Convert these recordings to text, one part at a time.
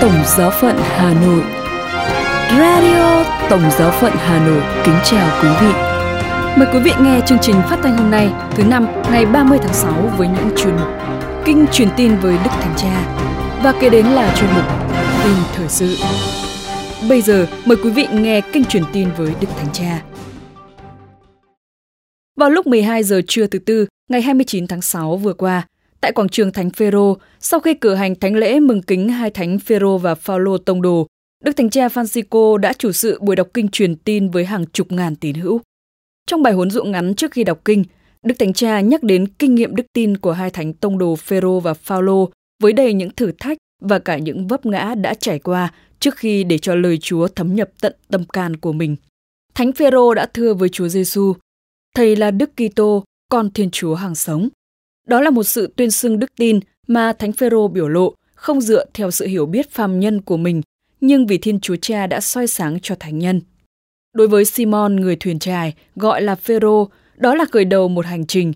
Tổng giáo phận Hà Nội Radio Tổng giáo phận Hà Nội kính chào quý vị. Mời quý vị nghe chương trình phát thanh hôm nay thứ năm ngày 30 tháng 6 với những chuyên mục Kinh truyền tin với Đức Thánh Cha và kế đến là chuyên mục Tin thời sự. Bây giờ mời quý vị nghe kinh truyền tin với Đức Thánh Cha. Vào lúc 12 giờ trưa thứ tư, ngày 29 tháng 6 vừa qua, tại quảng trường Thánh Phêrô, sau khi cử hành thánh lễ mừng kính hai thánh Phêrô và Phaolô tông đồ, Đức Thánh Cha Francisco đã chủ sự buổi đọc kinh truyền tin với hàng chục ngàn tín hữu. Trong bài huấn dụ ngắn trước khi đọc kinh, Đức Thánh Cha nhắc đến kinh nghiệm đức tin của hai thánh tông đồ Phêrô và Phaolô với đầy những thử thách và cả những vấp ngã đã trải qua trước khi để cho lời Chúa thấm nhập tận tâm can của mình. Thánh Phêrô đã thưa với Chúa Giêsu: "Thầy là Đức Kitô, con Thiên Chúa hàng sống." Đó là một sự tuyên xưng đức tin mà Thánh Phêrô biểu lộ không dựa theo sự hiểu biết phàm nhân của mình, nhưng vì Thiên Chúa Cha đã soi sáng cho thánh nhân. Đối với Simon người thuyền trài, gọi là Phêrô, đó là khởi đầu một hành trình.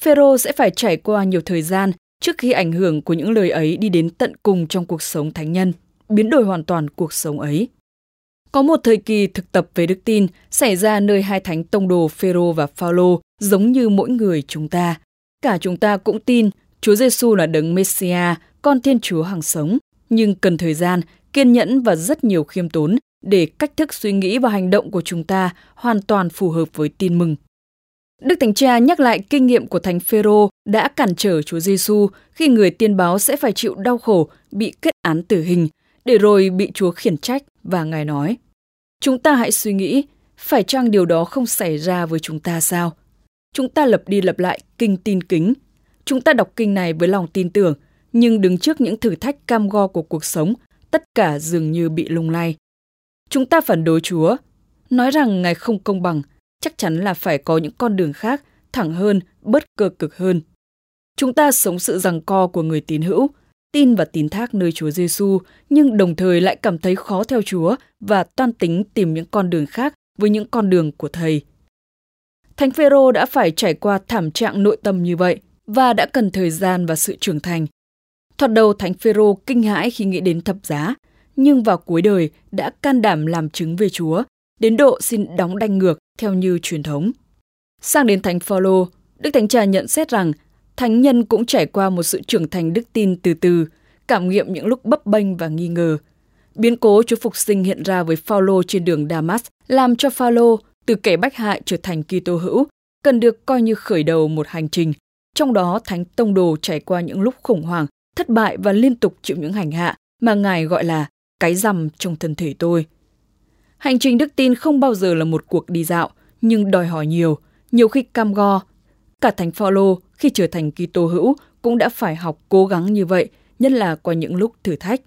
Phêrô sẽ phải trải qua nhiều thời gian trước khi ảnh hưởng của những lời ấy đi đến tận cùng trong cuộc sống thánh nhân, biến đổi hoàn toàn cuộc sống ấy. Có một thời kỳ thực tập về đức tin xảy ra nơi hai thánh tông đồ Phêrô và Phaolô giống như mỗi người chúng ta. Cả chúng ta cũng tin Chúa Giêsu là đấng Messia, con Thiên Chúa hàng sống, nhưng cần thời gian, kiên nhẫn và rất nhiều khiêm tốn để cách thức suy nghĩ và hành động của chúng ta hoàn toàn phù hợp với tin mừng. Đức Thánh Cha nhắc lại kinh nghiệm của Thánh Phêrô đã cản trở Chúa Giêsu khi người tiên báo sẽ phải chịu đau khổ, bị kết án tử hình, để rồi bị Chúa khiển trách và Ngài nói: "Chúng ta hãy suy nghĩ, phải chăng điều đó không xảy ra với chúng ta sao? Chúng ta lập đi lập lại kinh tin kính, chúng ta đọc kinh này với lòng tin tưởng, nhưng đứng trước những thử thách cam go của cuộc sống, tất cả dường như bị lung lay. Chúng ta phản đối Chúa, nói rằng Ngài không công bằng, chắc chắn là phải có những con đường khác, thẳng hơn, bớt cơ cực hơn. Chúng ta sống sự rằng co của người tín hữu, tin và tín thác nơi Chúa Giêsu, nhưng đồng thời lại cảm thấy khó theo Chúa và toan tính tìm những con đường khác với những con đường của Thầy. Thánh Phêrô đã phải trải qua thảm trạng nội tâm như vậy và đã cần thời gian và sự trưởng thành. Thoạt đầu Thánh Phêrô kinh hãi khi nghĩ đến thập giá, nhưng vào cuối đời đã can đảm làm chứng về Chúa, đến độ xin đóng đanh ngược theo như truyền thống. Sang đến Thánh Phaolô, Đức Thánh Cha nhận xét rằng thánh nhân cũng trải qua một sự trưởng thành đức tin từ từ, cảm nghiệm những lúc bấp bênh và nghi ngờ. Biến cố Chúa phục sinh hiện ra với Phaolô trên đường Damas làm cho Phaolô từ kẻ bách hại trở thành Kitô hữu, cần được coi như khởi đầu một hành trình. Trong đó Thánh Tông Đồ trải qua những lúc khủng hoảng, thất bại và liên tục chịu những hành hạ mà Ngài gọi là cái rằm trong thân thể tôi. Hành trình đức tin không bao giờ là một cuộc đi dạo, nhưng đòi hỏi nhiều, nhiều khi cam go. Cả Thánh Phaolô khi trở thành Kitô hữu cũng đã phải học cố gắng như vậy, nhất là qua những lúc thử thách.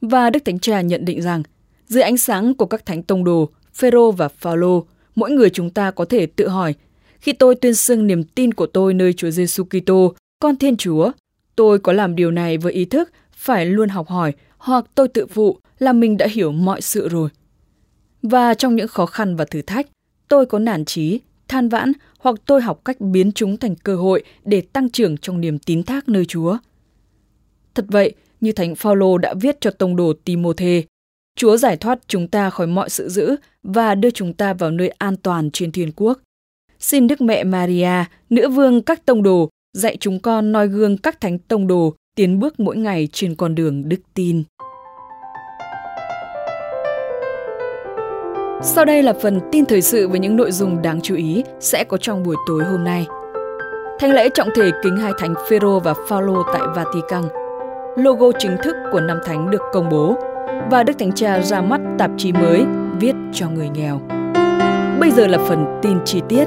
Và Đức Thánh Cha nhận định rằng, dưới ánh sáng của các thánh tông đồ, Phêrô và Phaolô, mỗi người chúng ta có thể tự hỏi, khi tôi tuyên xưng niềm tin của tôi nơi Chúa Giêsu Kitô, con Thiên Chúa, tôi có làm điều này với ý thức phải luôn học hỏi hoặc tôi tự phụ là mình đã hiểu mọi sự rồi. Và trong những khó khăn và thử thách, tôi có nản chí, than vãn hoặc tôi học cách biến chúng thành cơ hội để tăng trưởng trong niềm tín thác nơi Chúa. Thật vậy, như Thánh Phaolô đã viết cho tông đồ Timôthê, Chúa giải thoát chúng ta khỏi mọi sự dữ và đưa chúng ta vào nơi an toàn trên thiên quốc. Xin Đức Mẹ Maria, nữ vương các tông đồ, dạy chúng con noi gương các thánh tông đồ tiến bước mỗi ngày trên con đường đức tin. Sau đây là phần tin thời sự với những nội dung đáng chú ý sẽ có trong buổi tối hôm nay. Thánh lễ trọng thể kính hai thánh Phêrô và Phaolô tại Vatican. Logo chính thức của năm thánh được công bố và Đức Thánh Cha ra mắt tạp chí mới viết cho người nghèo. Bây giờ là phần tin chi tiết.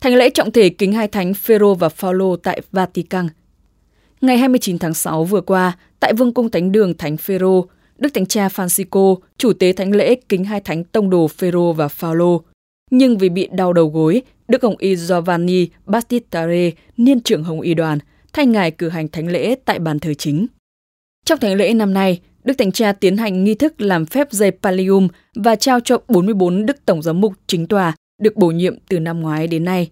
Thánh lễ trọng thể kính hai thánh Phêrô và Phaolô tại Vatican. Ngày 29 tháng 6 vừa qua, tại Vương cung Thánh đường Thánh Phêrô, Đức Thánh Cha Francisco, chủ tế thánh lễ kính hai thánh tông đồ Phêrô và Phaolô. Nhưng vì bị đau đầu gối, Đức Hồng Y Giovanni Battistare, niên trưởng Hồng Y đoàn, thay ngài cử hành thánh lễ tại bàn thờ chính. Trong thánh lễ năm nay, Đức Thánh Cha tiến hành nghi thức làm phép dây Pallium và trao cho 44 Đức Tổng giám mục chính tòa được bổ nhiệm từ năm ngoái đến nay.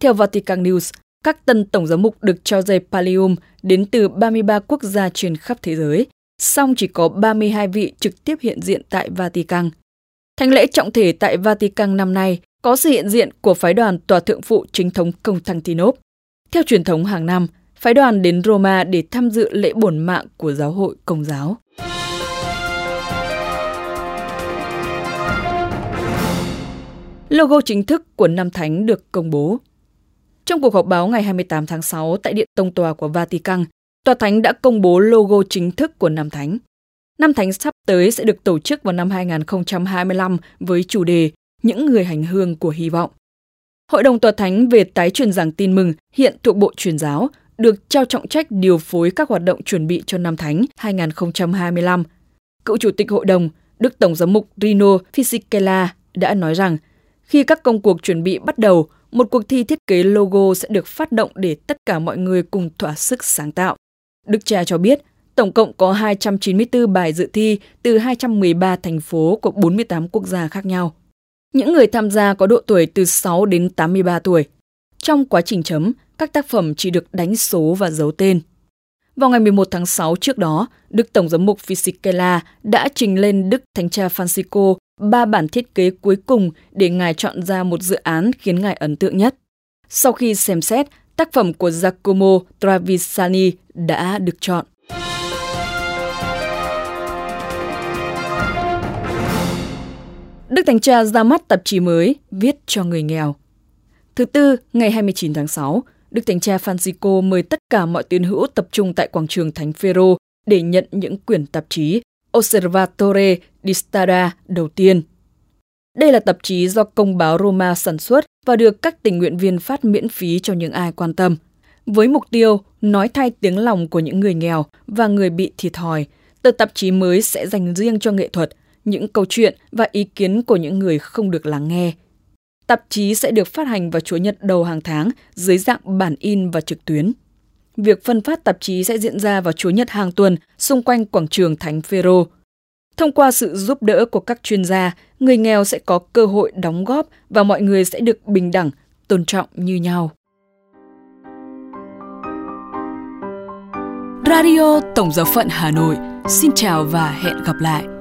Theo Vatican News, các tân tổng giám mục được trao dây Pallium đến từ 33 quốc gia trên khắp thế giới, song chỉ có 32 vị trực tiếp hiện diện tại Vatican. Thánh lễ trọng thể tại Vatican năm nay có sự hiện diện của phái đoàn tòa thượng phụ chính thống Constantinople. Theo truyền thống hàng năm, phái đoàn đến Roma để tham dự lễ bổn mạng của giáo hội Công giáo. Logo chính thức của Năm Thánh được công bố. Trong cuộc họp báo ngày 28 tháng 6 tại Điện Tông Tòa của Vatican, Tòa Thánh đã công bố logo chính thức của Năm Thánh. Năm Thánh sắp tới sẽ được tổ chức vào năm 2025 với chủ đề Những người hành hương của hy vọng. Hội đồng Tòa Thánh về tái truyền giảng tin mừng hiện thuộc Bộ Truyền giáo được trao trọng trách điều phối các hoạt động chuẩn bị cho Năm Thánh 2025. Cựu Chủ tịch Hội đồng, Đức Tổng giám mục Rino Fisichella đã nói rằng khi các công cuộc chuẩn bị bắt đầu, một cuộc thi thiết kế logo sẽ được phát động để tất cả mọi người cùng thỏa sức sáng tạo. Đức cha cho biết, tổng cộng có 294 bài dự thi từ 213 thành phố của 48 quốc gia khác nhau. Những người tham gia có độ tuổi từ 6 đến 83 tuổi. Trong quá trình chấm, các tác phẩm chỉ được đánh số và giấu tên. Vào ngày 11 tháng 6 trước đó, Đức Tổng giám mục Fisichella đã trình lên Đức Thánh cha Francisco ba bản thiết kế cuối cùng để ngài chọn ra một dự án khiến ngài ấn tượng nhất. Sau khi xem xét, tác phẩm của Giacomo Travisani đã được chọn. Đức Thánh Cha ra mắt tạp chí mới viết cho người nghèo. Thứ tư, ngày 29 tháng 6, Đức Thánh Cha Francisco mời tất cả mọi tín hữu tập trung tại quảng trường Thánh Phêrô để nhận những quyển tạp chí Osservatore di Stada đầu tiên. Đây là tạp chí do Công báo Roma sản xuất và được các tình nguyện viên phát miễn phí cho những ai quan tâm. Với mục tiêu nói thay tiếng lòng của những người nghèo và người bị thiệt thòi, tờ tạp chí mới sẽ dành riêng cho nghệ thuật, những câu chuyện và ý kiến của những người không được lắng nghe. Tạp chí sẽ được phát hành vào Chủ nhật đầu hàng tháng dưới dạng bản in và trực tuyến. Việc phân phát tạp chí sẽ diễn ra vào Chủ nhật hàng tuần xung quanh quảng trường Thánh Phêrô. Thông qua sự giúp đỡ của các chuyên gia, người nghèo sẽ có cơ hội đóng góp và mọi người sẽ được bình đẳng, tôn trọng như nhau. Radio Tổng giáo phận Hà Nội xin chào và hẹn gặp lại.